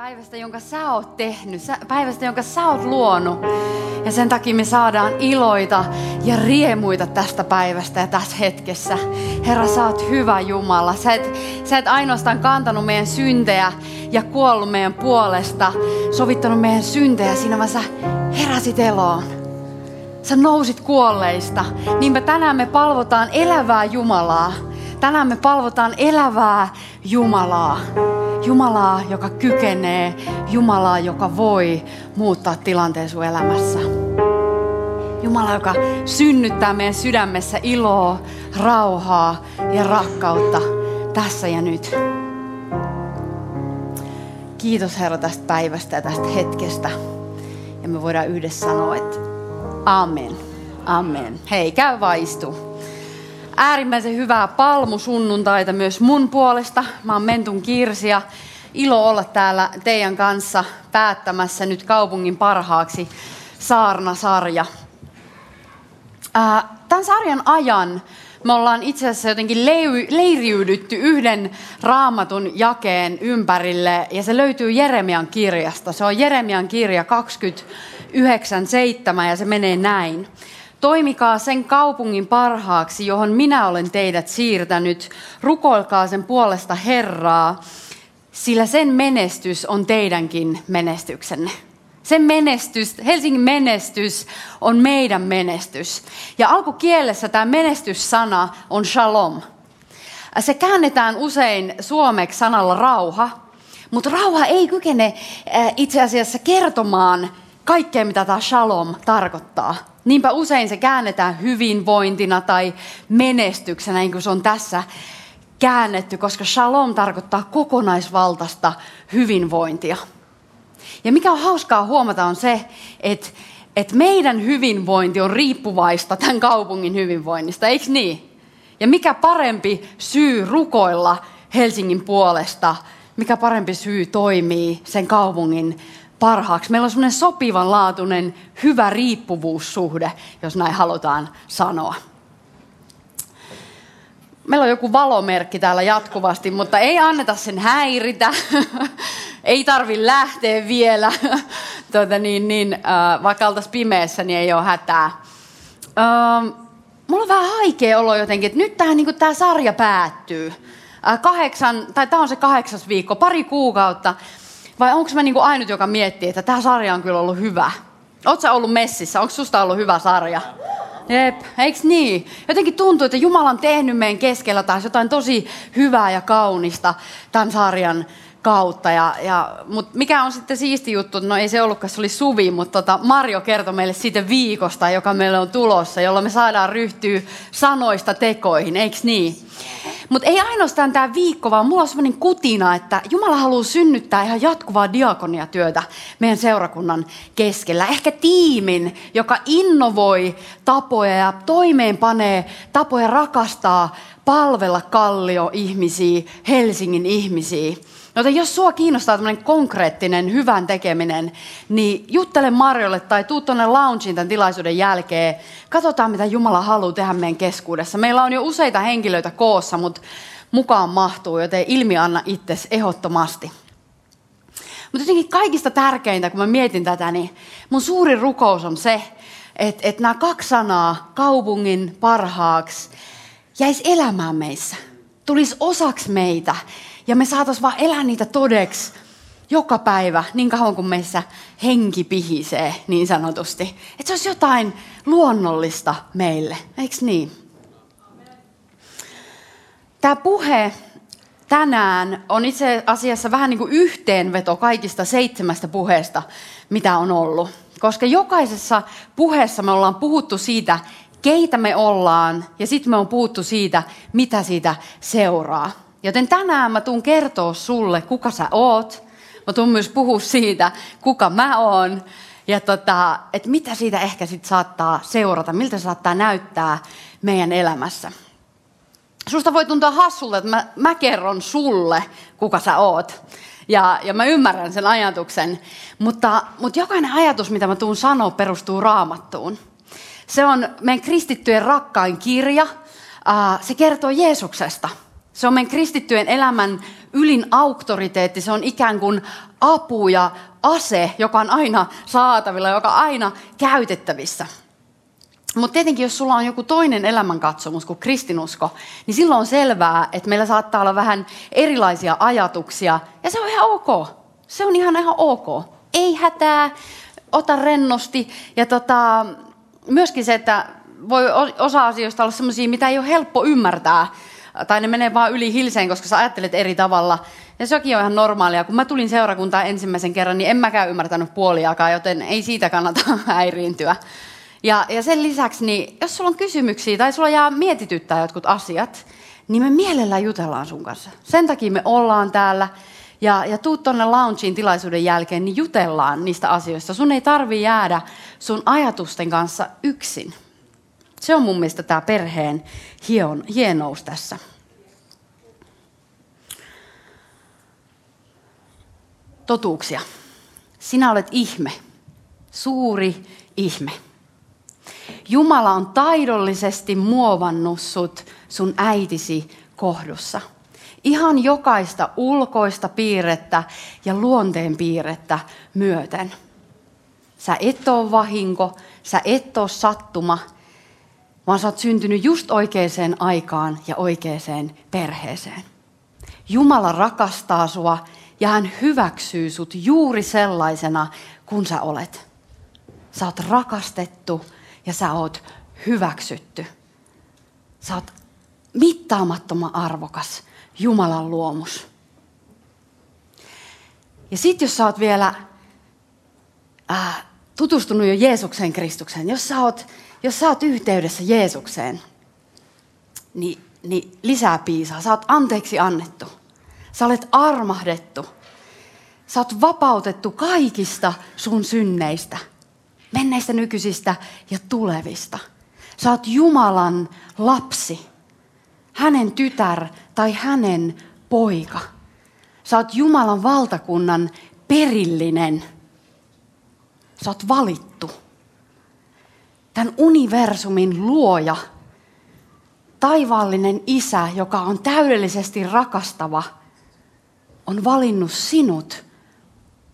Päivästä, jonka sä oot tehnyt, päivästä, jonka sä oot luonut. Ja sen takia me saadaan iloita ja riemuita tästä päivästä ja tässä hetkessä. Herra, sä oot hyvä Jumala. Sä et, sä et ainoastaan kantanut meidän syntejä ja kuollut meidän puolesta, sovittanut meidän syntejä siinä, vaan sä heräsit eloon. Sä nousit kuolleista. Niinpä tänään me palvotaan elävää Jumalaa. Tänään me palvotaan elävää Jumalaa. Jumalaa, joka kykenee, Jumalaa, joka voi muuttaa tilanteen sun elämässä. Jumala, joka synnyttää meidän sydämessä iloa, rauhaa ja rakkautta tässä ja nyt. Kiitos Herra tästä päivästä ja tästä hetkestä. Ja me voidaan yhdessä sanoa, että amen. Amen. Hei, käy vaistu äärimmäisen hyvää palmusunnuntaita myös mun puolesta. Mä oon Mentun Kirsi ja ilo olla täällä teidän kanssa päättämässä nyt kaupungin parhaaksi Saarna-sarja. Tämän sarjan ajan me ollaan itse asiassa jotenkin leiriydytty yhden raamatun jakeen ympärille ja se löytyy Jeremian kirjasta. Se on Jeremian kirja 29.7 ja se menee näin. Toimikaa sen kaupungin parhaaksi, johon minä olen teidät siirtänyt. Rukoilkaa sen puolesta Herraa, sillä sen menestys on teidänkin menestyksenne. Sen menestys, Helsingin menestys on meidän menestys. Ja alkukielessä tämä menestyssana on shalom. Se käännetään usein suomeksi sanalla rauha, mutta rauha ei kykene itse asiassa kertomaan kaikkea, mitä tämä shalom tarkoittaa. Niinpä usein se käännetään hyvinvointina tai menestyksenä, niin kuin se on tässä käännetty, koska shalom tarkoittaa kokonaisvaltaista hyvinvointia. Ja mikä on hauskaa huomata on se, että, että meidän hyvinvointi on riippuvaista tämän kaupungin hyvinvoinnista, eikö niin? Ja mikä parempi syy rukoilla Helsingin puolesta, mikä parempi syy toimii sen kaupungin parhaaksi. Meillä on semmoinen sopivanlaatuinen hyvä riippuvuussuhde, jos näin halutaan sanoa. Meillä on joku valomerkki täällä jatkuvasti, mutta ei anneta sen häiritä. ei tarvi lähteä vielä. tuota, niin, niin, äh, vaikka oltaisiin pimeässä, niin ei ole hätää. Äh, mulla on vähän haikea olo jotenkin, että nyt tämä niin sarja päättyy. Äh, kahdeksan, tai tämä on se kahdeksas viikko, pari kuukautta. Vai onko mä niinku ainut, joka miettii, että tämä sarja on kyllä ollut hyvä? Oletko ollut messissä? Onko susta ollut hyvä sarja? Jep, eiks niin? Jotenkin tuntuu, että Jumala on tehnyt meidän keskellä taas jotain tosi hyvää ja kaunista tämän sarjan kautta. Ja, ja, mutta mikä on sitten siisti juttu, no ei se ollutkaan, se oli Suvi, mutta tota Marjo kertoi meille siitä viikosta, joka meille on tulossa, jolloin me saadaan ryhtyä sanoista tekoihin, eikö niin? Mutta ei ainoastaan tämä viikko, vaan mulla on sellainen kutina, että Jumala haluaa synnyttää ihan jatkuvaa diakoniatyötä meidän seurakunnan keskellä. Ehkä tiimin, joka innovoi tapoja ja toimeenpanee tapoja rakastaa, palvella kallio ihmisiä, Helsingin ihmisiä. Joten jos sua kiinnostaa tämmöinen konkreettinen hyvän tekeminen, niin juttele Marjolle tai tuu tuonne loungeen tämän tilaisuuden jälkeen. Katsotaan, mitä Jumala haluaa tehdä meidän keskuudessa. Meillä on jo useita henkilöitä koossa, mutta mukaan mahtuu, joten ilmi anna itsesi ehdottomasti. Mutta jotenkin kaikista tärkeintä, kun mä mietin tätä, niin mun suuri rukous on se, että, että nämä kaksi sanaa kaupungin parhaaksi jäisi elämään meissä. Tulisi osaksi meitä ja me saataisiin vaan elää niitä todeksi joka päivä, niin kauan kuin meissä henki pihisee, niin sanotusti. Että se olisi jotain luonnollista meille, eikö niin? Tämä puhe tänään on itse asiassa vähän niin kuin yhteenveto kaikista seitsemästä puheesta, mitä on ollut. Koska jokaisessa puheessa me ollaan puhuttu siitä, keitä me ollaan, ja sitten me on puhuttu siitä, mitä siitä seuraa. Joten tänään mä tuun kertoa sulle, kuka sä oot, Mä tuun myös puhua siitä, kuka mä oon ja tota, että mitä siitä ehkä sit saattaa seurata, miltä se saattaa näyttää meidän elämässä. Susta voi tuntua hassulta, että mä, mä kerron sulle, kuka sä oot. Ja, ja mä ymmärrän sen ajatuksen, mutta, mutta jokainen ajatus, mitä mä tuun sanoa, perustuu raamattuun. Se on meidän kristittyjen rakkain kirja. Se kertoo Jeesuksesta. Se on meidän kristittyjen elämän ylin auktoriteetti. Se on ikään kuin apu ja ase, joka on aina saatavilla, joka on aina käytettävissä. Mutta tietenkin, jos sulla on joku toinen elämänkatsomus kuin kristinusko, niin silloin on selvää, että meillä saattaa olla vähän erilaisia ajatuksia. Ja se on ihan ok. Se on ihan ihan ok. Ei hätää, ota rennosti. Ja tota, myöskin se, että voi osa asioista olla sellaisia, mitä ei ole helppo ymmärtää. Tai ne menee vaan yli hilseen, koska sä ajattelet eri tavalla. Ja sekin on ihan normaalia. Kun mä tulin seurakuntaan ensimmäisen kerran, niin en mäkään ymmärtänyt puoliakaan, joten ei siitä kannata häiriintyä. Ja, ja sen lisäksi, niin jos sulla on kysymyksiä tai sulla jää mietityttää jotkut asiat, niin me mielellään jutellaan sun kanssa. Sen takia me ollaan täällä. Ja, ja tuu tuonne loungeen tilaisuuden jälkeen, niin jutellaan niistä asioista. Sun ei tarvi jäädä sun ajatusten kanssa yksin. Se on mun mielestä tämä perheen hienous tässä. Totuuksia. Sinä olet ihme. Suuri ihme. Jumala on taidollisesti muovannut sut sun äitisi kohdussa. Ihan jokaista ulkoista piirrettä ja luonteen piirrettä myöten. Sä et ole vahinko, sä et ole sattuma, vaan sä oot syntynyt just oikeaan aikaan ja oikeaan perheeseen. Jumala rakastaa sua ja hän hyväksyy sut juuri sellaisena kuin sä olet. Sä oot rakastettu ja sä oot hyväksytty. Sä oot mittaamattoman arvokas Jumalan luomus. Ja sitten jos sä oot vielä äh, tutustunut jo Jeesukseen Kristukseen, jos sä oot, jos sä oot yhteydessä Jeesukseen, niin, niin lisää piisaa. Sä oot anteeksi annettu. Sä olet armahdettu. Sä oot vapautettu kaikista sun synneistä – menneistä, nykyisistä ja tulevista. Sä oot Jumalan lapsi, hänen tytär tai hänen poika. Sä oot Jumalan valtakunnan perillinen. Sä oot valittu. Tämän universumin luoja, taivaallinen isä, joka on täydellisesti rakastava, on valinnut sinut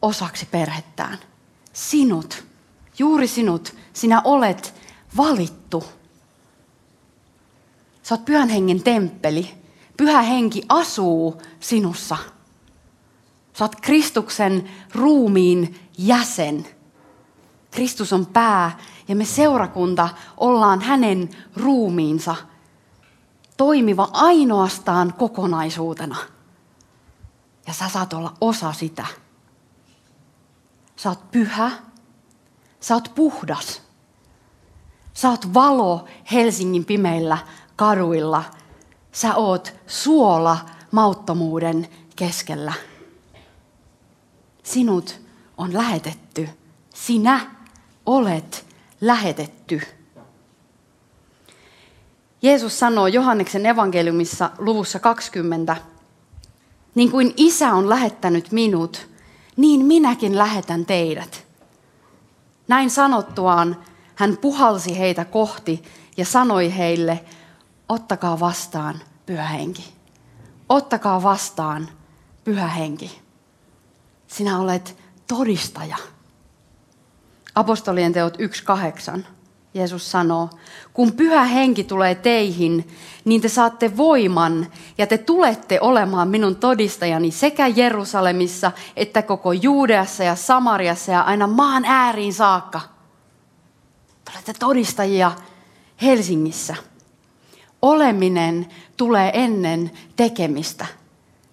osaksi perhettään. Sinut Juuri sinut, sinä olet valittu. Sä oot pyhän hengen temppeli. Pyhä henki asuu sinussa. Sä oot Kristuksen ruumiin jäsen. Kristus on pää ja me seurakunta ollaan hänen ruumiinsa toimiva ainoastaan kokonaisuutena. Ja sä saat olla osa sitä. Sä oot pyhä, Sä oot puhdas. Sä oot valo Helsingin pimeillä kaduilla. Sä oot suola mauttomuuden keskellä. Sinut on lähetetty. Sinä olet lähetetty. Jeesus sanoo Johanneksen evankeliumissa luvussa 20, niin kuin isä on lähettänyt minut, niin minäkin lähetän teidät. Näin sanottuaan hän puhalsi heitä kohti ja sanoi heille, ottakaa vastaan pyhä henki. Ottakaa vastaan pyhä henki. Sinä olet todistaja. Apostolien teot 1.8. Jeesus sanoo, kun pyhä henki tulee teihin, niin te saatte voiman ja te tulette olemaan minun todistajani sekä Jerusalemissa että koko Juudeassa ja Samariassa ja aina maan ääriin saakka. Te olette todistajia Helsingissä. Oleminen tulee ennen tekemistä.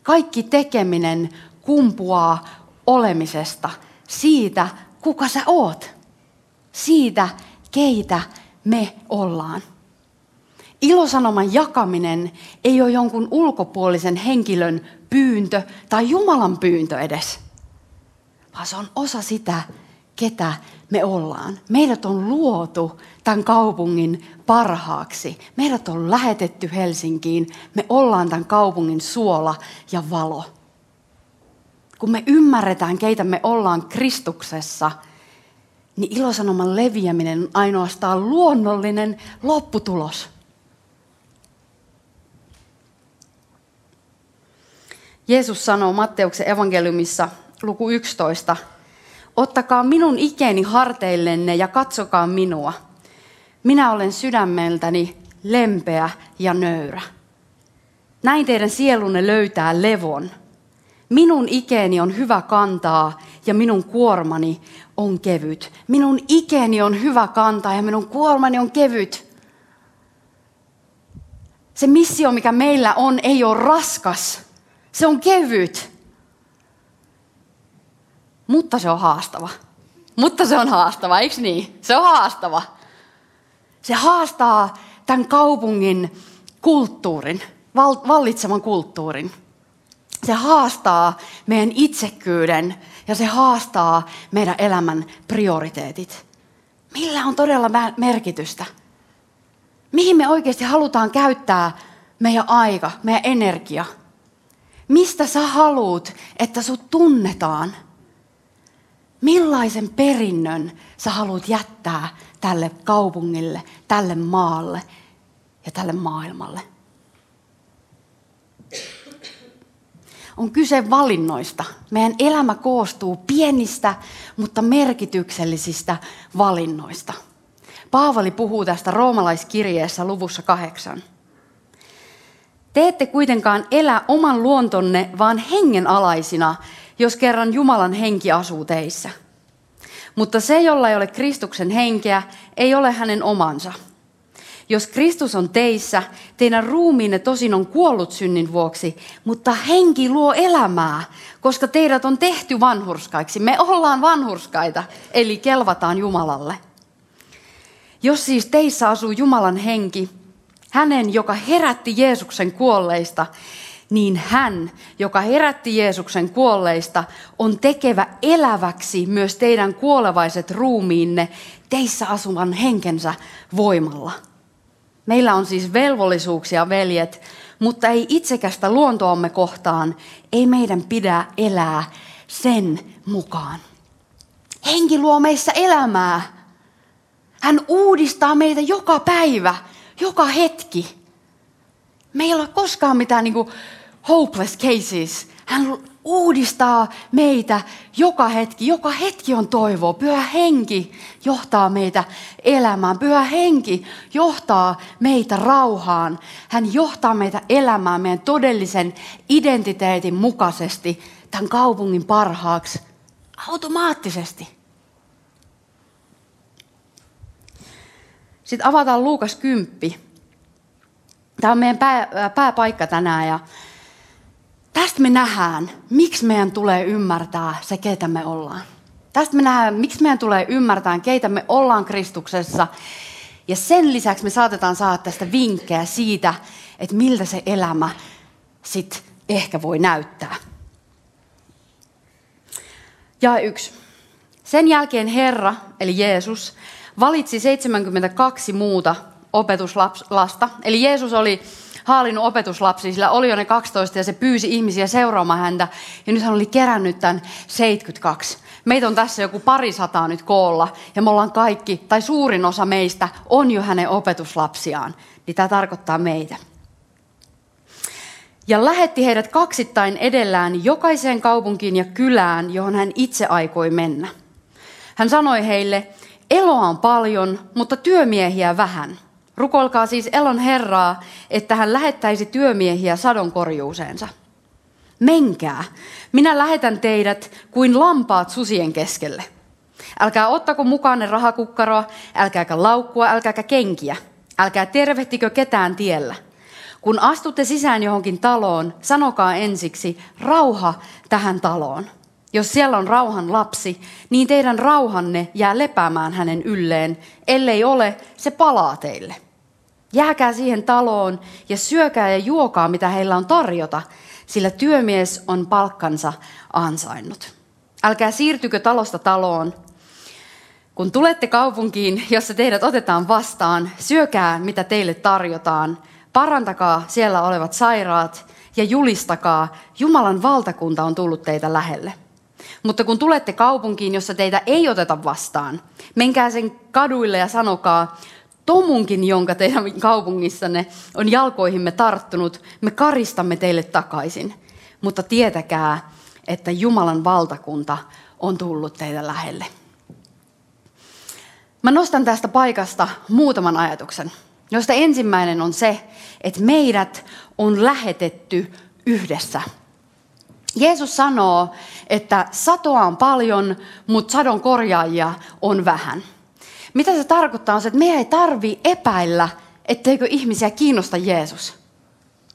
Kaikki tekeminen kumpuaa olemisesta, siitä kuka sä oot. Siitä, keitä me ollaan. Ilosanoman jakaminen ei ole jonkun ulkopuolisen henkilön pyyntö tai Jumalan pyyntö edes. vaan se on osa sitä, ketä me ollaan. Meidät on luotu tämän kaupungin parhaaksi. Meidät on lähetetty Helsinkiin. Me ollaan tämän kaupungin suola ja valo. Kun me ymmärretään, keitä me ollaan Kristuksessa, niin ilosanoman leviäminen on ainoastaan luonnollinen lopputulos. Jeesus sanoo Matteuksen evankeliumissa luku 11, Ottakaa minun ikeni harteillenne ja katsokaa minua. Minä olen sydämeltäni lempeä ja nöyrä. Näin teidän sielunne löytää levon. Minun ikeni on hyvä kantaa ja minun kuormani on kevyt. Minun ikeni on hyvä kantaa ja minun kuormani on kevyt. Se missio, mikä meillä on, ei ole raskas. Se on kevyt. Mutta se on haastava. Mutta se on haastava, eikö niin? Se on haastava. Se haastaa tämän kaupungin kulttuurin, vallitsevan kulttuurin. Se haastaa meidän itsekkyyden ja se haastaa meidän elämän prioriteetit. Millä on todella merkitystä? Mihin me oikeasti halutaan käyttää meidän aika, meidän energia? Mistä sä haluut, että sut tunnetaan? Millaisen perinnön sä haluat jättää tälle kaupungille, tälle maalle ja tälle maailmalle? On kyse valinnoista. Meidän elämä koostuu pienistä, mutta merkityksellisistä valinnoista. Paavali puhuu tästä roomalaiskirjeessä luvussa kahdeksan. Te ette kuitenkaan elä oman luontonne, vaan hengen alaisina, jos kerran Jumalan henki asuu teissä. Mutta se, jolla ei ole Kristuksen henkeä, ei ole hänen omansa. Jos Kristus on teissä, teidän ruumiinne tosin on kuollut synnin vuoksi, mutta henki luo elämää, koska teidät on tehty vanhurskaiksi. Me ollaan vanhurskaita, eli kelvataan Jumalalle. Jos siis teissä asuu Jumalan henki, hänen, joka herätti Jeesuksen kuolleista, niin hän, joka herätti Jeesuksen kuolleista, on tekevä eläväksi myös teidän kuolevaiset ruumiinne teissä asuvan henkensä voimalla. Meillä on siis velvollisuuksia, veljet, mutta ei itsekästä luontoamme kohtaan, ei meidän pidä elää sen mukaan. Henki luo meissä elämää. Hän uudistaa meitä joka päivä, joka hetki. Me ei ole koskaan mitään niin kuin hopeless cases. Hän uudistaa meitä joka hetki. Joka hetki on toivoa. Pyhä henki johtaa meitä elämään. Pyhä henki johtaa meitä rauhaan. Hän johtaa meitä elämään meidän todellisen identiteetin mukaisesti tämän kaupungin parhaaksi automaattisesti. Sitten avataan Luukas 10. Tämä on meidän pää, pääpaikka tänään ja tästä me nähdään, miksi meidän tulee ymmärtää se, keitä me ollaan. Tästä me nähdään, miksi meidän tulee ymmärtää, keitä me ollaan Kristuksessa. Ja sen lisäksi me saatetaan saada tästä vinkkejä siitä, että miltä se elämä sitten ehkä voi näyttää. Ja yksi. Sen jälkeen Herra, eli Jeesus, valitsi 72 muuta opetuslasta. Eli Jeesus oli haalinnut opetuslapsi, sillä oli jo ne 12 ja se pyysi ihmisiä seuraamaan häntä. Ja nyt hän oli kerännyt tämän 72. Meitä on tässä joku pari sataa nyt koolla ja me ollaan kaikki, tai suurin osa meistä on jo hänen opetuslapsiaan. Niin tämä tarkoittaa meitä. Ja lähetti heidät kaksittain edellään jokaiseen kaupunkiin ja kylään, johon hän itse aikoi mennä. Hän sanoi heille, eloa on paljon, mutta työmiehiä vähän. Rukolkaa siis elon Herraa, että hän lähettäisi työmiehiä sadon korjuuseensa. Menkää, minä lähetän teidät kuin lampaat susien keskelle. Älkää ottako mukaanne rahakukkaroa, älkääkä laukkua, älkääkä kenkiä. Älkää tervehtikö ketään tiellä. Kun astutte sisään johonkin taloon, sanokaa ensiksi rauha tähän taloon. Jos siellä on rauhan lapsi, niin teidän rauhanne jää lepäämään hänen ylleen, ellei ole, se palaa teille. Jääkää siihen taloon ja syökää ja juokaa, mitä heillä on tarjota, sillä työmies on palkkansa ansainnut. Älkää siirtykö talosta taloon. Kun tulette kaupunkiin, jossa teidät otetaan vastaan, syökää mitä teille tarjotaan. Parantakaa siellä olevat sairaat ja julistakaa, Jumalan valtakunta on tullut teitä lähelle. Mutta kun tulette kaupunkiin, jossa teitä ei oteta vastaan, menkää sen kaduille ja sanokaa, tomunkin, jonka teidän kaupungissanne on jalkoihimme tarttunut, me karistamme teille takaisin. Mutta tietäkää, että Jumalan valtakunta on tullut teitä lähelle. Mä nostan tästä paikasta muutaman ajatuksen, josta ensimmäinen on se, että meidät on lähetetty yhdessä. Jeesus sanoo, että satoa on paljon, mutta sadon korjaajia on vähän. Mitä se tarkoittaa on se, että meidän ei tarvi epäillä, etteikö ihmisiä kiinnosta Jeesus.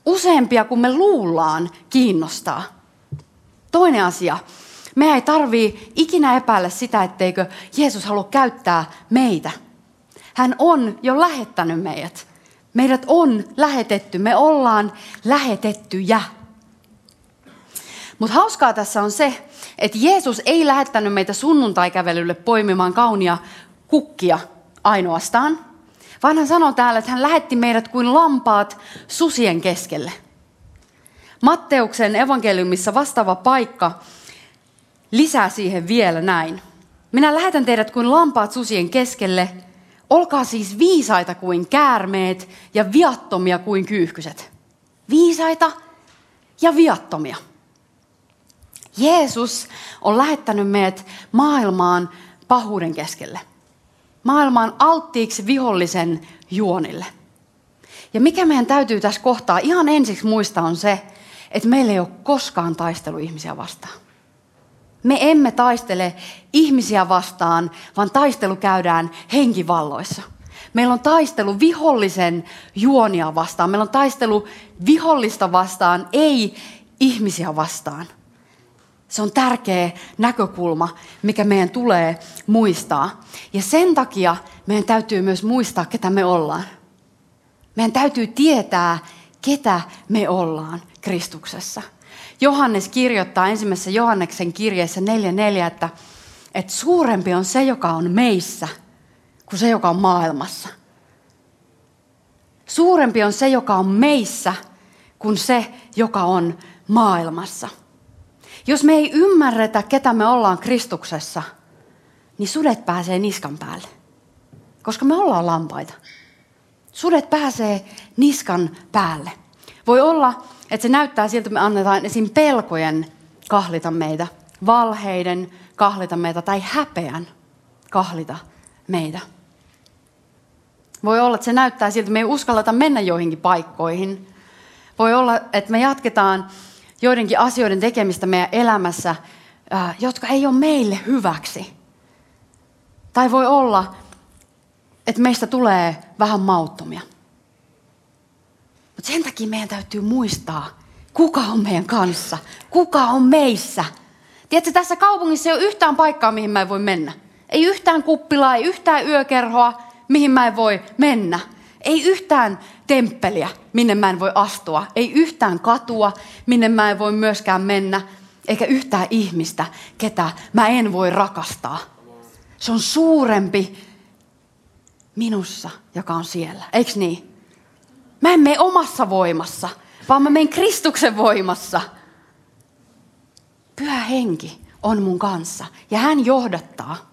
Useampia kuin me luullaan kiinnostaa. Toinen asia, me ei tarvii ikinä epäillä sitä, etteikö Jeesus halua käyttää meitä. Hän on jo lähettänyt meidät. Meidät on lähetetty, me ollaan lähetettyjä. Mutta hauskaa tässä on se, että Jeesus ei lähettänyt meitä sunnuntaikävelylle poimimaan kaunia kukkia ainoastaan, vaan hän sanoo täällä, että hän lähetti meidät kuin lampaat susien keskelle. Matteuksen evankeliumissa vastaava paikka lisää siihen vielä näin. Minä lähetän teidät kuin lampaat susien keskelle. Olkaa siis viisaita kuin käärmeet ja viattomia kuin kyyhkyset. Viisaita ja viattomia. Jeesus on lähettänyt meidät maailmaan pahuuden keskelle. Maailmaan alttiiksi vihollisen juonille. Ja mikä meidän täytyy tässä kohtaa ihan ensiksi muistaa on se, että meillä ei ole koskaan taistelu ihmisiä vastaan. Me emme taistele ihmisiä vastaan, vaan taistelu käydään henkivalloissa. Meillä on taistelu vihollisen juonia vastaan. Meillä on taistelu vihollista vastaan, ei ihmisiä vastaan. Se on tärkeä näkökulma, mikä meidän tulee muistaa. Ja sen takia meidän täytyy myös muistaa, ketä me ollaan. Meidän täytyy tietää, ketä me ollaan Kristuksessa. Johannes kirjoittaa ensimmäisessä Johanneksen kirjeessä 4.4, että, että suurempi on se, joka on meissä, kuin se, joka on maailmassa. Suurempi on se, joka on meissä, kuin se, joka on maailmassa. Jos me ei ymmärretä, ketä me ollaan Kristuksessa, niin sudet pääsee niskan päälle. Koska me ollaan lampaita. Sudet pääsee niskan päälle. Voi olla, että se näyttää siltä, että me annetaan esim. pelkojen kahlita meitä, valheiden kahlita meitä tai häpeän kahlita meitä. Voi olla, että se näyttää siltä, että me ei uskalleta mennä joihinkin paikkoihin. Voi olla, että me jatketaan joidenkin asioiden tekemistä meidän elämässä, jotka ei ole meille hyväksi. Tai voi olla, että meistä tulee vähän mauttomia. Mutta sen takia meidän täytyy muistaa, kuka on meidän kanssa, kuka on meissä. Tiedätkö, tässä kaupungissa ei ole yhtään paikkaa, mihin mä en voi mennä. Ei yhtään kuppilaa, ei yhtään yökerhoa, mihin mä en voi mennä. Ei yhtään temppeliä, minne mä en voi astua. Ei yhtään katua, minne mä en voi myöskään mennä. Eikä yhtään ihmistä, ketä mä en voi rakastaa. Se on suurempi minussa, joka on siellä. Eiks niin? Mä en mene omassa voimassa, vaan mä menen Kristuksen voimassa. Pyhä henki on mun kanssa ja hän johdattaa.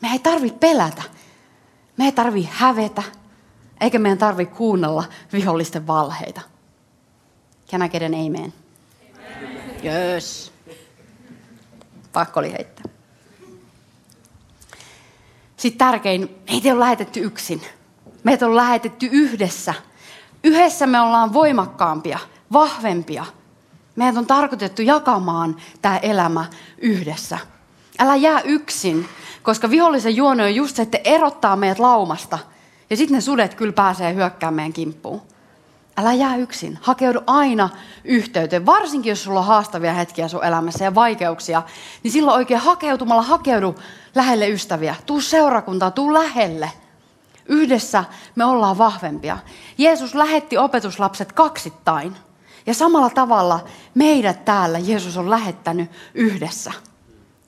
Me ei tarvi pelätä. Me ei tarvi hävetä. Eikä meidän tarvi kuunnella vihollisten valheita. Can I get an amen? amen. Yes. Pakko oli heittää. Sitten tärkein, meitä ei ole lähetetty yksin. Meitä on lähetetty yhdessä. Yhdessä me ollaan voimakkaampia, vahvempia. Meidät on tarkoitettu jakamaan tämä elämä yhdessä. Älä jää yksin, koska vihollisen juone on just se, että erottaa meidät laumasta – ja sitten ne sudet kyllä pääsee hyökkäämään meidän kimppuun. Älä jää yksin. Hakeudu aina yhteyteen. Varsinkin, jos sulla on haastavia hetkiä sun elämässä ja vaikeuksia, niin silloin oikein hakeutumalla hakeudu lähelle ystäviä. Tuu seurakuntaan, tuu lähelle. Yhdessä me ollaan vahvempia. Jeesus lähetti opetuslapset kaksittain. Ja samalla tavalla meidät täällä Jeesus on lähettänyt yhdessä.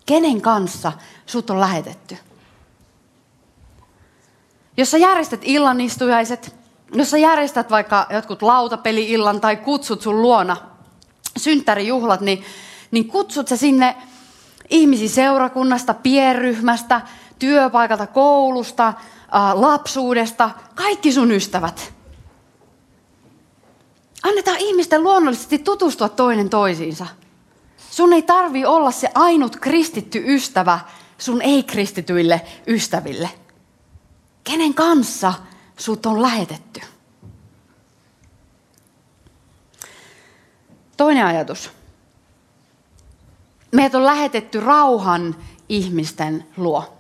Kenen kanssa sut on lähetetty? Jos sä järjestät illanistujaiset, jos sä järjestät vaikka jotkut lautapeli-illan tai kutsut sun luona synttärijuhlat, niin, niin kutsut sä sinne ihmisiä seurakunnasta, pienryhmästä, työpaikalta, koulusta, lapsuudesta, kaikki sun ystävät. Annetaan ihmisten luonnollisesti tutustua toinen toisiinsa. Sun ei tarvi olla se ainut kristitty ystävä sun ei-kristityille ystäville. Kenen kanssa sut on lähetetty? Toinen ajatus. Meidät on lähetetty rauhan ihmisten luo.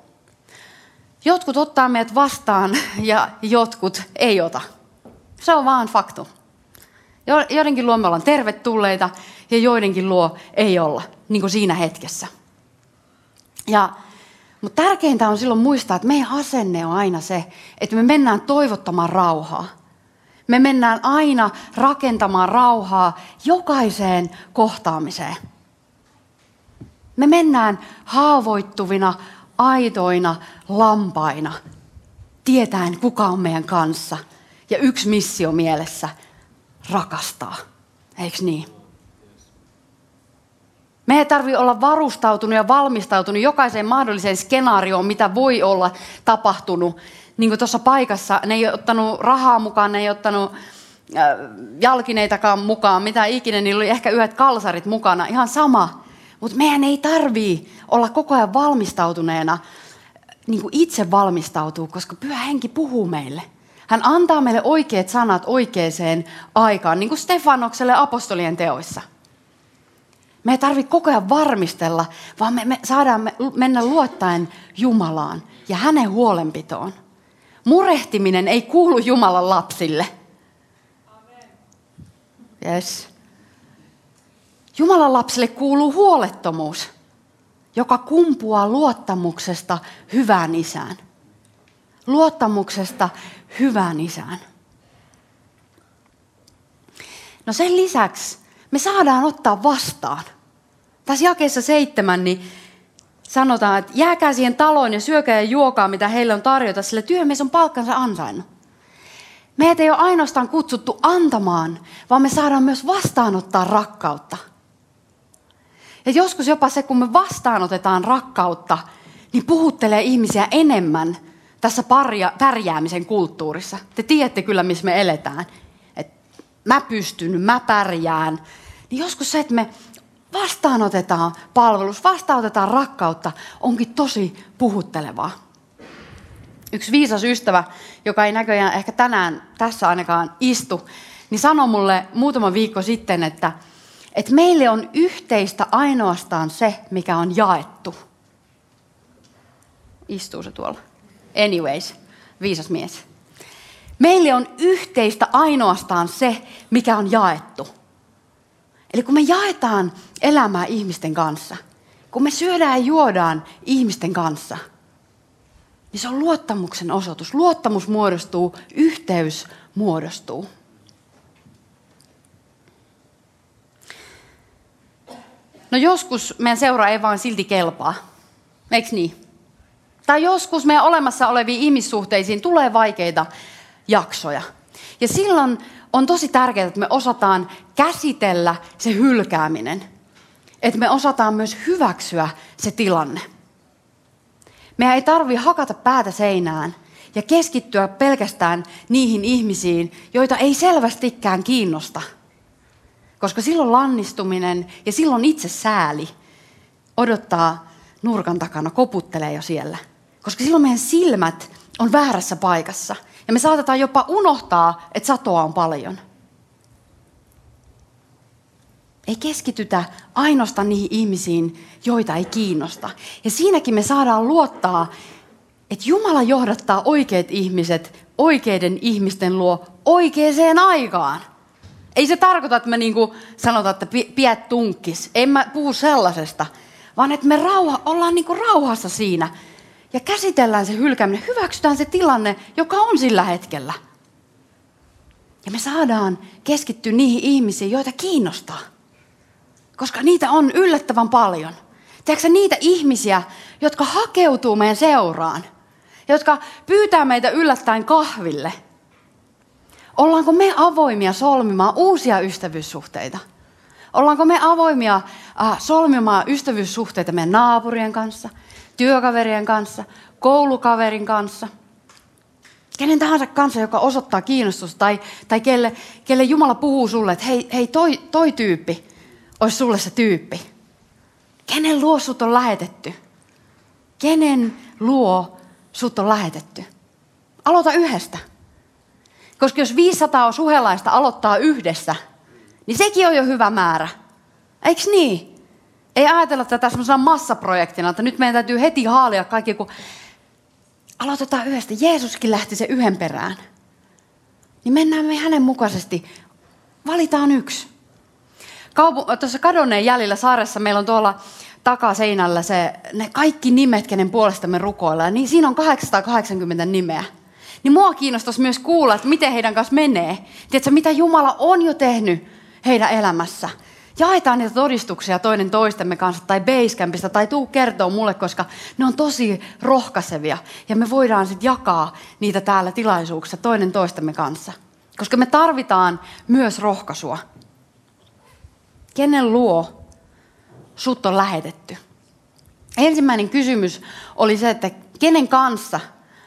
Jotkut ottaa meidät vastaan ja jotkut ei ota. Se on vaan faktu. Joidenkin luo me ollaan tervetulleita ja joidenkin luo ei olla, niin kuin siinä hetkessä. Ja, mutta tärkeintä on silloin muistaa, että meidän asenne on aina se, että me mennään toivottamaan rauhaa. Me mennään aina rakentamaan rauhaa jokaiseen kohtaamiseen. Me mennään haavoittuvina, aitoina lampaina, tietäen kuka on meidän kanssa. Ja yksi missio mielessä, rakastaa. Eikö niin? Me ei tarvi olla varustautunut ja valmistautunut jokaiseen mahdolliseen skenaarioon, mitä voi olla tapahtunut. Niin kuin tuossa paikassa, ne ei ottanut rahaa mukaan, ne ei ottanut äh, jalkineitakaan mukaan, mitä ikinä, niillä oli ehkä yhdet kalsarit mukana, ihan sama. Mutta meidän ei tarvii olla koko ajan valmistautuneena, niin kuin itse valmistautuu, koska pyhä henki puhuu meille. Hän antaa meille oikeat sanat oikeaan aikaan, niin kuin Stefanokselle apostolien teoissa. Me ei tarvitse koko ajan varmistella, vaan me, me saadaan me, mennä luottaen Jumalaan ja hänen huolenpitoon. Murehtiminen ei kuulu Jumalan lapsille. Yes. Jumalan lapsille kuuluu huolettomuus, joka kumpuaa luottamuksesta hyvään isään. Luottamuksesta hyvään isään. No sen lisäksi me saadaan ottaa vastaan. Tässä jakeessa seitsemän niin sanotaan, että jääkää siihen taloon ja syökää ja juokaa, mitä heille on tarjota, sillä työmies on palkkansa ansainnut. Meitä ei ole ainoastaan kutsuttu antamaan, vaan me saadaan myös vastaanottaa rakkautta. Ja joskus jopa se, kun me vastaanotetaan rakkautta, niin puhuttelee ihmisiä enemmän tässä parja, pärjäämisen kulttuurissa. Te tiedätte kyllä, missä me eletään. Et mä pystyn, mä pärjään. Niin joskus se, että me vastaanotetaan palvelus, vastaanotetaan rakkautta, onkin tosi puhuttelevaa. Yksi viisas ystävä, joka ei näköjään ehkä tänään tässä ainakaan istu, niin sanoi mulle muutama viikko sitten, että, että meille on yhteistä ainoastaan se, mikä on jaettu. Istuu se tuolla. Anyways, viisas mies. Meille on yhteistä ainoastaan se, mikä on jaettu. Eli kun me jaetaan elämää ihmisten kanssa, kun me syödään ja juodaan ihmisten kanssa, niin se on luottamuksen osoitus. Luottamus muodostuu, yhteys muodostuu. No joskus meidän seura ei vaan silti kelpaa. Eikö niin? Tai joskus meidän olemassa oleviin ihmissuhteisiin tulee vaikeita jaksoja. Ja silloin on tosi tärkeää, että me osataan käsitellä se hylkääminen. Että me osataan myös hyväksyä se tilanne. Meidän ei tarvi hakata päätä seinään ja keskittyä pelkästään niihin ihmisiin, joita ei selvästikään kiinnosta. Koska silloin lannistuminen ja silloin itse sääli odottaa nurkan takana, koputtelee jo siellä. Koska silloin meidän silmät on väärässä paikassa. Ja me saatetaan jopa unohtaa, että satoa on paljon. Ei keskitytä ainoastaan niihin ihmisiin, joita ei kiinnosta. Ja siinäkin me saadaan luottaa, että Jumala johdattaa oikeat ihmiset oikeiden ihmisten luo oikeaan aikaan. Ei se tarkoita, että me niinku sanotaan, että piät tunkkis. En mä puhu sellaisesta, vaan että me rauha, ollaan niinku rauhassa siinä ja käsitellään se hylkääminen, hyväksytään se tilanne, joka on sillä hetkellä. Ja me saadaan keskittyä niihin ihmisiin, joita kiinnostaa. Koska niitä on yllättävän paljon. Tiedätkö niitä ihmisiä, jotka hakeutuu meidän seuraan, jotka pyytää meitä yllättäen kahville. Ollaanko me avoimia solmimaan uusia ystävyyssuhteita? Ollaanko me avoimia äh, solmimaan ystävyyssuhteita meidän naapurien kanssa, työkaverien kanssa, koulukaverin kanssa? Kenen tahansa kanssa, joka osoittaa kiinnostusta tai, tai kelle, kelle Jumala puhuu sulle, että hei, hei toi, toi tyyppi olisi sulle se tyyppi. Kenen luo sut on lähetetty? Kenen luo sut on lähetetty? Aloita yhdestä. Koska jos 500 on suhelaista aloittaa yhdessä, niin sekin on jo hyvä määrä. Eiks niin? Ei ajatella tätä semmoisena massaprojektina, että nyt meidän täytyy heti haalia kaikki, kun aloitetaan yhdestä. Jeesuskin lähti se yhden perään. Niin mennään me hänen mukaisesti. Valitaan yksi. Kaupu- tuossa kadonneen jäljellä saaressa meillä on tuolla takaseinällä se, ne kaikki nimet, kenen puolesta me rukoillaan. Niin siinä on 880 nimeä. Niin mua kiinnostaisi myös kuulla, että miten heidän kanssa menee. Tiedätkö, mitä Jumala on jo tehnyt heidän elämässä. Jaetaan niitä todistuksia toinen toistemme kanssa tai Basecampista tai tuu kertoa mulle, koska ne on tosi rohkaisevia. Ja me voidaan sitten jakaa niitä täällä tilaisuuksissa toinen toistemme kanssa. Koska me tarvitaan myös rohkaisua. Kenen luo sut on lähetetty? Ensimmäinen kysymys oli se, että kenen kanssa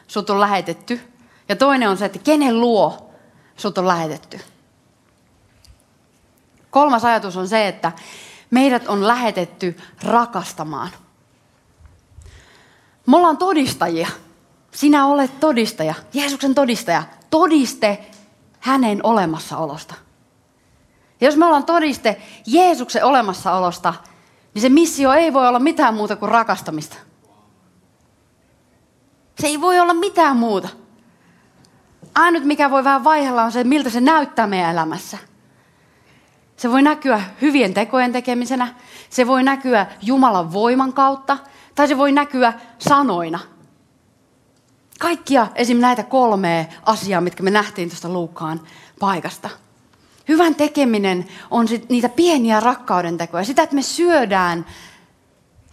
sut on lähetetty? Ja toinen on se, että kenen luo sut on lähetetty? Kolmas ajatus on se, että meidät on lähetetty rakastamaan. Me ollaan todistajia. Sinä olet todistaja, Jeesuksen todistaja. Todiste hänen olemassaolosta. Ja jos me ollaan todiste Jeesuksen olemassaolosta, niin se missio ei voi olla mitään muuta kuin rakastamista. Se ei voi olla mitään muuta. Ainut mikä voi vähän vaihella on se, miltä se näyttää meidän elämässä. Se voi näkyä hyvien tekojen tekemisenä, se voi näkyä Jumalan voiman kautta, tai se voi näkyä sanoina. Kaikkia esim. näitä kolmea asiaa, mitkä me nähtiin tuosta Luukkaan paikasta. Hyvän tekeminen on sit niitä pieniä rakkauden tekoja. Sitä, että me syödään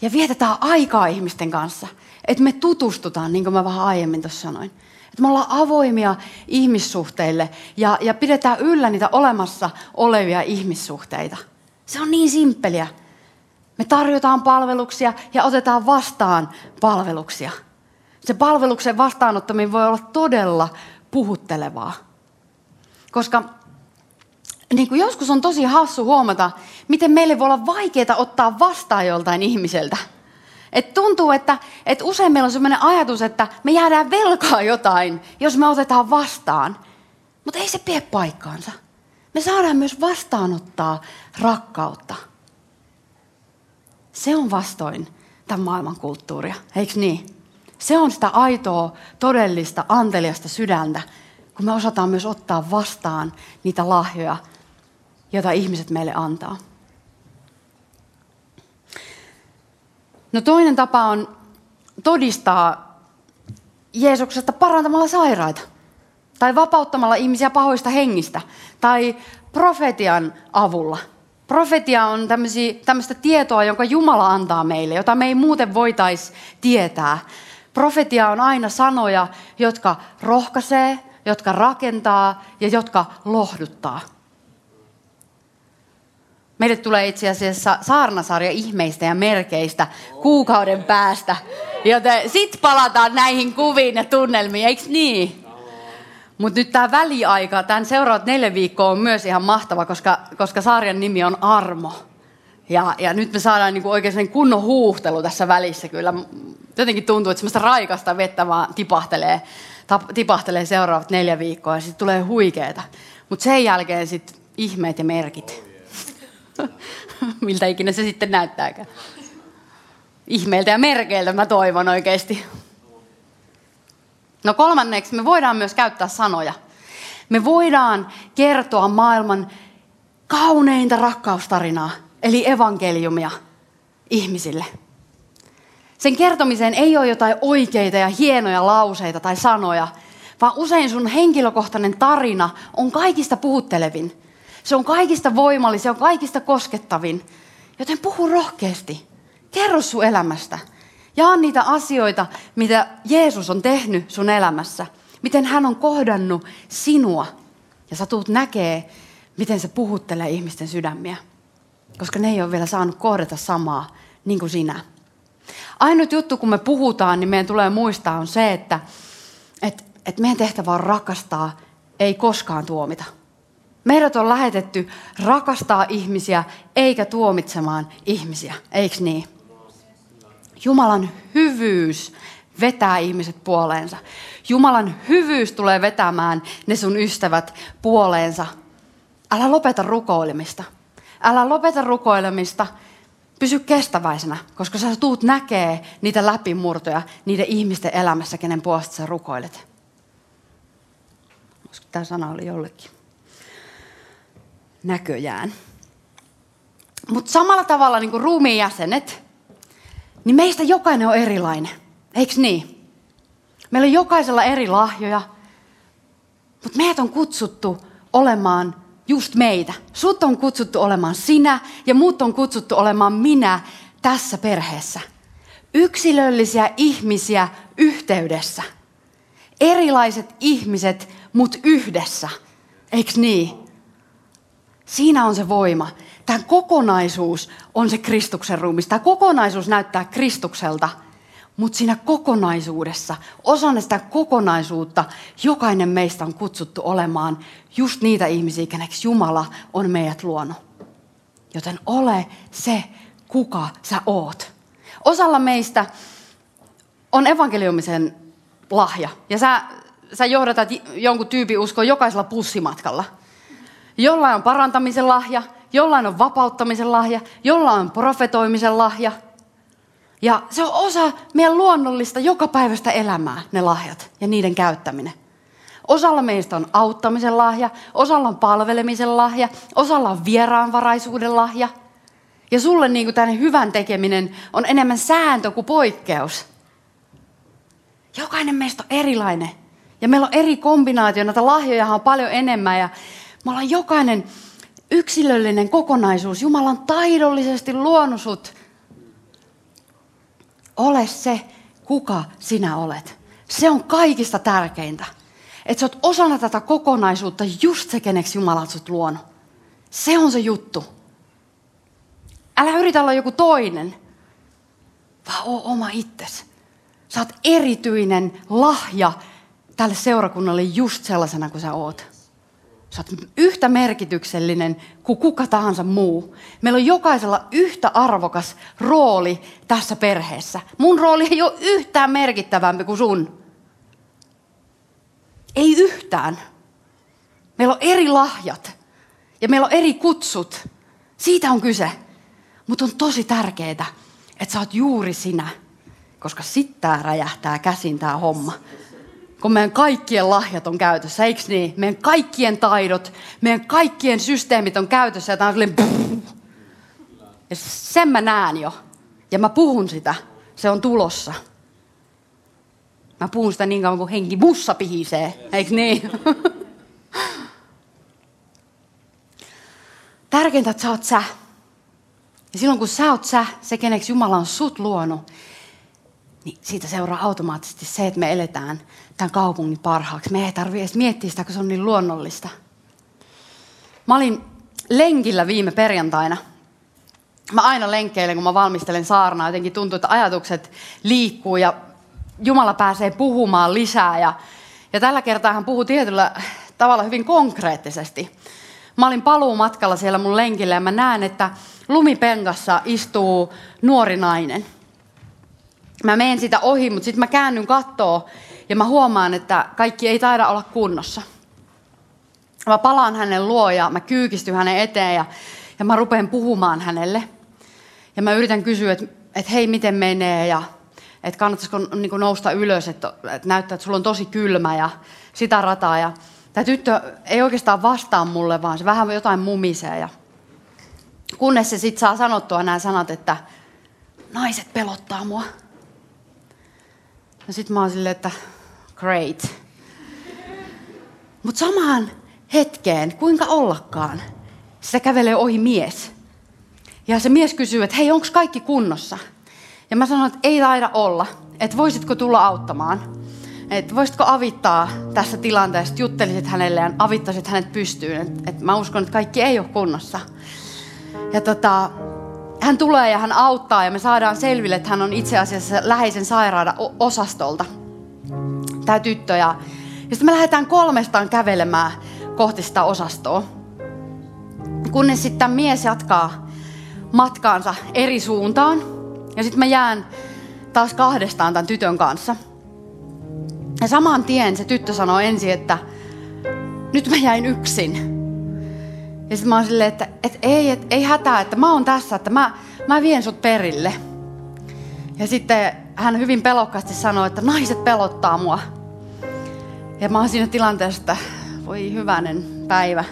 ja vietetään aikaa ihmisten kanssa. Että me tutustutaan, niin kuin mä vähän aiemmin tuossa sanoin. Että me ollaan avoimia ihmissuhteille ja, ja pidetään yllä niitä olemassa olevia ihmissuhteita. Se on niin simppeliä. Me tarjotaan palveluksia ja otetaan vastaan palveluksia. Se palveluksen vastaanottaminen voi olla todella puhuttelevaa. Koska niin kuin joskus on tosi hassu huomata, miten meille voi olla vaikeaa ottaa vastaan joltain ihmiseltä. Et tuntuu, että, että usein meillä on sellainen ajatus, että me jäädään velkaa jotain, jos me otetaan vastaan. Mutta ei se pidä paikkaansa. Me saadaan myös vastaanottaa rakkautta. Se on vastoin tämän maailman kulttuuria, eikö niin? Se on sitä aitoa, todellista, anteliasta sydäntä, kun me osataan myös ottaa vastaan niitä lahjoja, joita ihmiset meille antaa. No toinen tapa on todistaa Jeesuksesta parantamalla sairaita. Tai vapauttamalla ihmisiä pahoista hengistä. Tai profetian avulla. Profetia on tämmöistä tietoa, jonka Jumala antaa meille, jota me ei muuten voitaisi tietää. Profetia on aina sanoja, jotka rohkaisee, jotka rakentaa ja jotka lohduttaa. Meille tulee itse asiassa saarnasarja ihmeistä ja merkeistä kuukauden päästä. Joten sit palataan näihin kuviin ja tunnelmiin, eikö niin? Mutta nyt tämä väliaika, tämän seuraavat neljä viikkoa on myös ihan mahtava, koska, koska sarjan nimi on Armo. Ja, ja nyt me saadaan niinku oikein kunnon huuhtelu tässä välissä kyllä. Jotenkin tuntuu, että semmoista raikasta vettä vaan tipahtelee, tap, tipahtelee seuraavat neljä viikkoa ja sitten tulee huikeeta. Mutta sen jälkeen sitten ihmeet ja merkit. Miltä ikinä se sitten näyttääkään. Ihmeiltä ja merkeiltä mä toivon oikeasti. No kolmanneksi me voidaan myös käyttää sanoja. Me voidaan kertoa maailman kauneinta rakkaustarinaa, eli evankeliumia ihmisille. Sen kertomiseen ei ole jotain oikeita ja hienoja lauseita tai sanoja, vaan usein sun henkilökohtainen tarina on kaikista puhuttelevin. Se on kaikista voimallisin, se on kaikista koskettavin. Joten puhu rohkeasti. Kerro sun elämästä. Jaa niitä asioita, mitä Jeesus on tehnyt sun elämässä. Miten hän on kohdannut sinua. Ja sä tuut näkee, miten se puhuttelee ihmisten sydämiä. Koska ne ei ole vielä saanut kohdata samaa niin kuin sinä. Ainut juttu, kun me puhutaan, niin meidän tulee muistaa on se, että, että, että meidän tehtävä on rakastaa, ei koskaan tuomita. Meidät on lähetetty rakastaa ihmisiä eikä tuomitsemaan ihmisiä, eikö niin? Jumalan hyvyys vetää ihmiset puoleensa. Jumalan hyvyys tulee vetämään ne sun ystävät puoleensa. Älä lopeta rukoilemista. Älä lopeta rukoilemista. Pysy kestäväisenä, koska sä tuut näkee niitä läpimurtoja niiden ihmisten elämässä, kenen puolesta sä rukoilet. Tämä sana oli jollekin. Näköjään. Mutta samalla tavalla niin kuin ruumiin jäsenet, niin meistä jokainen on erilainen. Eikö niin? Meillä on jokaisella eri lahjoja, mutta meidät on kutsuttu olemaan just meitä. Sut on kutsuttu olemaan sinä ja muut on kutsuttu olemaan minä tässä perheessä. Yksilöllisiä ihmisiä yhteydessä. Erilaiset ihmiset, mut yhdessä. Eikö niin? Siinä on se voima. Tämä kokonaisuus on se Kristuksen ruumis. Tämä kokonaisuus näyttää Kristukselta, mutta siinä kokonaisuudessa, osana sitä kokonaisuutta, jokainen meistä on kutsuttu olemaan just niitä ihmisiä, keneksi Jumala on meidät luonut. Joten ole se, kuka sä oot. Osalla meistä on evankeliumisen lahja. Ja sä, sä johdatat jonkun tyypin uskoa jokaisella pussimatkalla. Jollain on parantamisen lahja, jollain on vapauttamisen lahja, jollain on profetoimisen lahja. Ja se on osa meidän luonnollista jokapäiväistä elämää, ne lahjat ja niiden käyttäminen. Osalla meistä on auttamisen lahja, osalla on palvelemisen lahja, osalla on vieraanvaraisuuden lahja. Ja sulle niin kuin hyvän tekeminen on enemmän sääntö kuin poikkeus. Jokainen meistä on erilainen. Ja meillä on eri kombinaatio, näitä lahjoja on paljon enemmän. Ja me ollaan jokainen yksilöllinen kokonaisuus. Jumala on taidollisesti luonut sut. Ole se, kuka sinä olet. Se on kaikista tärkeintä. Että sä oot osana tätä kokonaisuutta just se, keneksi Jumala on sut luonut. Se on se juttu. Älä yritä olla joku toinen, vaan oo oma itsesi. Sä oot erityinen lahja tälle seurakunnalle just sellaisena kuin sä oot. Sä oot yhtä merkityksellinen kuin kuka tahansa muu. Meillä on jokaisella yhtä arvokas rooli tässä perheessä. Mun rooli ei ole yhtään merkittävämpi kuin sun. Ei yhtään. Meillä on eri lahjat ja meillä on eri kutsut. Siitä on kyse. Mutta on tosi tärkeää, että sä oot juuri sinä, koska sitten räjähtää käsin tämä homma kun meidän kaikkien lahjat on käytössä, eikö niin? Meidän kaikkien taidot, meidän kaikkien systeemit on käytössä ja tämä on silleen Ja sen mä näen jo. Ja mä puhun sitä. Se on tulossa. Mä puhun sitä niin kauan kuin henki mussa pihisee, eikö niin? Tärkeintä, että sä oot sä. Ja silloin kun sä oot sä, se keneksi Jumala on sut luonut, niin siitä seuraa automaattisesti se, että me eletään tämän kaupungin parhaaksi. Me ei tarvitse edes miettiä sitä, kun se on niin luonnollista. Mä olin lenkillä viime perjantaina. Mä aina lenkkeilen, kun mä valmistelen saarnaa. Jotenkin tuntuu, että ajatukset liikkuu ja Jumala pääsee puhumaan lisää. Ja, ja tällä kertaa hän puhuu tietyllä tavalla hyvin konkreettisesti. Mä olin paluumatkalla siellä mun lenkillä ja mä näen, että lumipenkassa istuu nuori nainen – mä menen sitä ohi, mutta sitten mä käännyn kattoo ja mä huomaan, että kaikki ei taida olla kunnossa. Mä palaan hänen luo ja mä kyykistyn hänen eteen ja, ja mä rupean puhumaan hänelle. Ja mä yritän kysyä, että, että hei, miten menee ja että kannattaisiko niin nousta ylös, että, että näyttää, että sulla on tosi kylmä ja sitä rataa. Ja tämä tyttö ei oikeastaan vastaa mulle, vaan se vähän jotain mumisee. Ja kunnes se sitten saa sanottua nämä sanat, että naiset pelottaa mua. Ja sitten mä oon silleen, että great. Mutta samaan hetkeen, kuinka ollakaan, sitä kävelee ohi mies. Ja se mies kysyy, että hei, onko kaikki kunnossa? Ja mä sanoin, että ei taida olla, että voisitko tulla auttamaan. Että voisitko avittaa tässä tilanteessa, juttelisit hänelle ja avittaisit hänet pystyyn. Että et mä uskon, että kaikki ei ole kunnossa. Ja tota, hän tulee ja hän auttaa ja me saadaan selville, että hän on itse asiassa läheisen sairaada osastolta. Tämä tyttö. Ja, ja sitten me lähdetään kolmestaan kävelemään kohti sitä osastoa. Kunnes sitten mies jatkaa matkaansa eri suuntaan. Ja sitten mä jään taas kahdestaan tämän tytön kanssa. Ja saman tien se tyttö sanoi ensin, että nyt mä jäin yksin. Ja sitten mä oon silleen, että, että ei, että ei hätää, että mä oon tässä, että mä, mä vien sut perille. Ja sitten hän hyvin pelokkaasti sanoi, että naiset pelottaa mua. Ja mä oon siinä tilanteessa, että voi hyvänen päivä.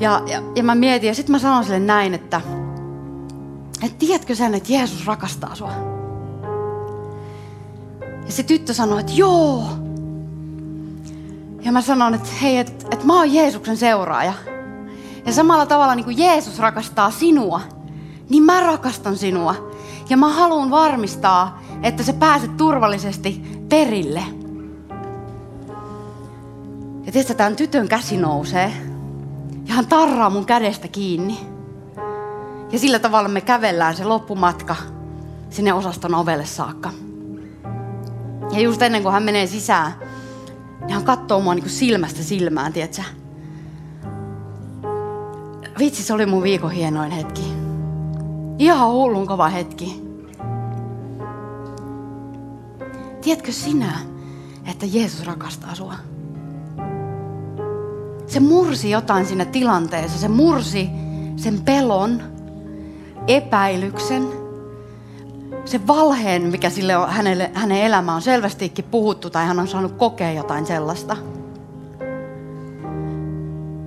Ja, ja, ja mä mietin, ja sitten mä sanon sille näin, että, että tiedätkö sen, että Jeesus rakastaa sua? Ja se tyttö sanoi, että joo. Ja mä sanon, että hei, että, että mä oon Jeesuksen seuraaja. Ja samalla tavalla niin kuin Jeesus rakastaa sinua, niin mä rakastan sinua. Ja mä haluan varmistaa, että sä pääset turvallisesti perille. Ja tietysti tämän tytön käsi nousee. Ja hän tarraa mun kädestä kiinni. Ja sillä tavalla me kävellään se loppumatka sinne osaston ovelle saakka. Ja just ennen kuin hän menee sisään, niin hän katsoo mua niin silmästä silmään, tiedätkö? Vitsi, se oli mun viikon hienoin hetki. Ihan hullun kova hetki. Tiedätkö sinä, että Jeesus rakastaa sua? Se mursi jotain siinä tilanteessa. Se mursi sen pelon, epäilyksen, se valheen, mikä sille on, hänelle, hänen elämään on selvästikin puhuttu tai hän on saanut kokea jotain sellaista.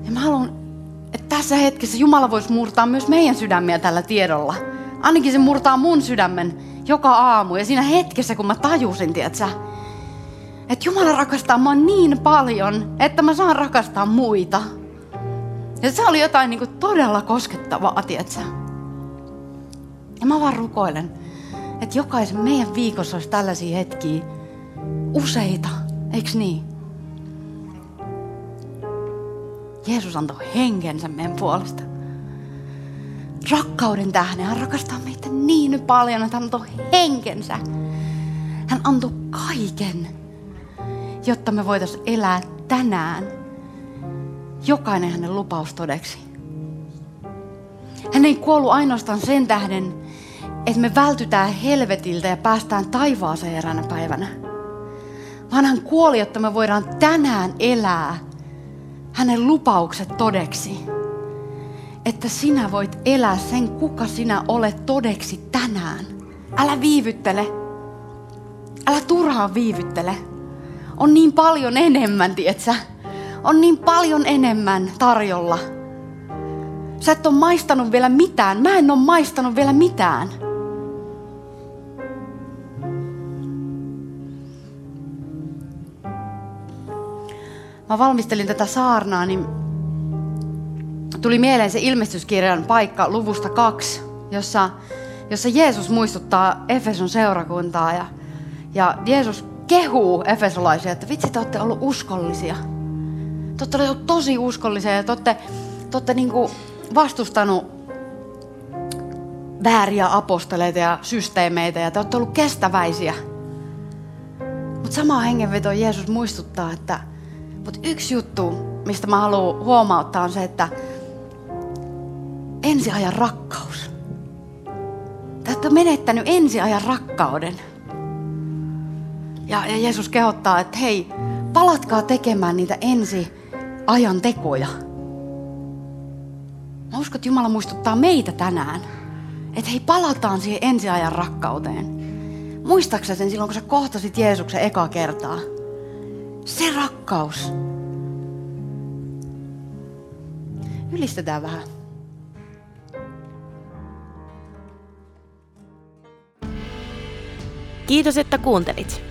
Ja mä haluan, että tässä hetkessä Jumala voisi murtaa myös meidän sydämiä tällä tiedolla. Ainakin se murtaa mun sydämen joka aamu. Ja siinä hetkessä, kun mä tajusin, tiedätkö, että Jumala rakastaa mua niin paljon, että mä saan rakastaa muita. Ja se oli jotain niin kuin todella koskettavaa, tiedätkö? Ja mä vaan rukoilen, että jokaisen meidän viikossa olisi tällaisia hetkiä useita, eikö niin? Jeesus antoi henkensä meidän puolesta. Rakkauden tähden hän rakastaa meitä niin paljon, että hän antoi henkensä. Hän antoi kaiken, jotta me voitaisiin elää tänään. Jokainen hänen lupaus todeksi. Hän ei kuollut ainoastaan sen tähden, että me vältytään helvetiltä ja päästään taivaaseen eräänä päivänä. Vaan hän kuoli, jotta me voidaan tänään elää hänen lupaukset todeksi. Että sinä voit elää sen, kuka sinä olet todeksi tänään. Älä viivyttele. Älä turhaan viivyttele. On niin paljon enemmän, tietsä. On niin paljon enemmän tarjolla. Sä et ole maistanut vielä mitään. Mä en ole maistanut vielä mitään. mä valmistelin tätä saarnaa, niin tuli mieleen se ilmestyskirjan paikka luvusta kaksi, jossa, jossa Jeesus muistuttaa Efeson seurakuntaa ja, ja Jeesus kehuu efesolaisia, että vitsi te olette ollut uskollisia. Te olette ollut tosi uskollisia ja te olette, te olette niin vastustanut vääriä apostoleita ja systeemeitä ja te olette ollut kestäväisiä. Mutta samaa hengenvetoa Jeesus muistuttaa, että mutta yksi juttu, mistä mä haluan huomauttaa, on se, että ensiajan rakkaus. Te olette menettänyt ensiajan rakkauden. Ja, ja Jeesus kehottaa, että hei, palatkaa tekemään niitä ensi ajan tekoja. Mä uskon, että Jumala muistuttaa meitä tänään, että hei, palataan siihen ensiajan rakkauteen. Muistaaksä sen silloin, kun sä kohtasit Jeesuksen eka kertaa? Se rakkaus. Ylistetään vähän. Kiitos, että kuuntelit.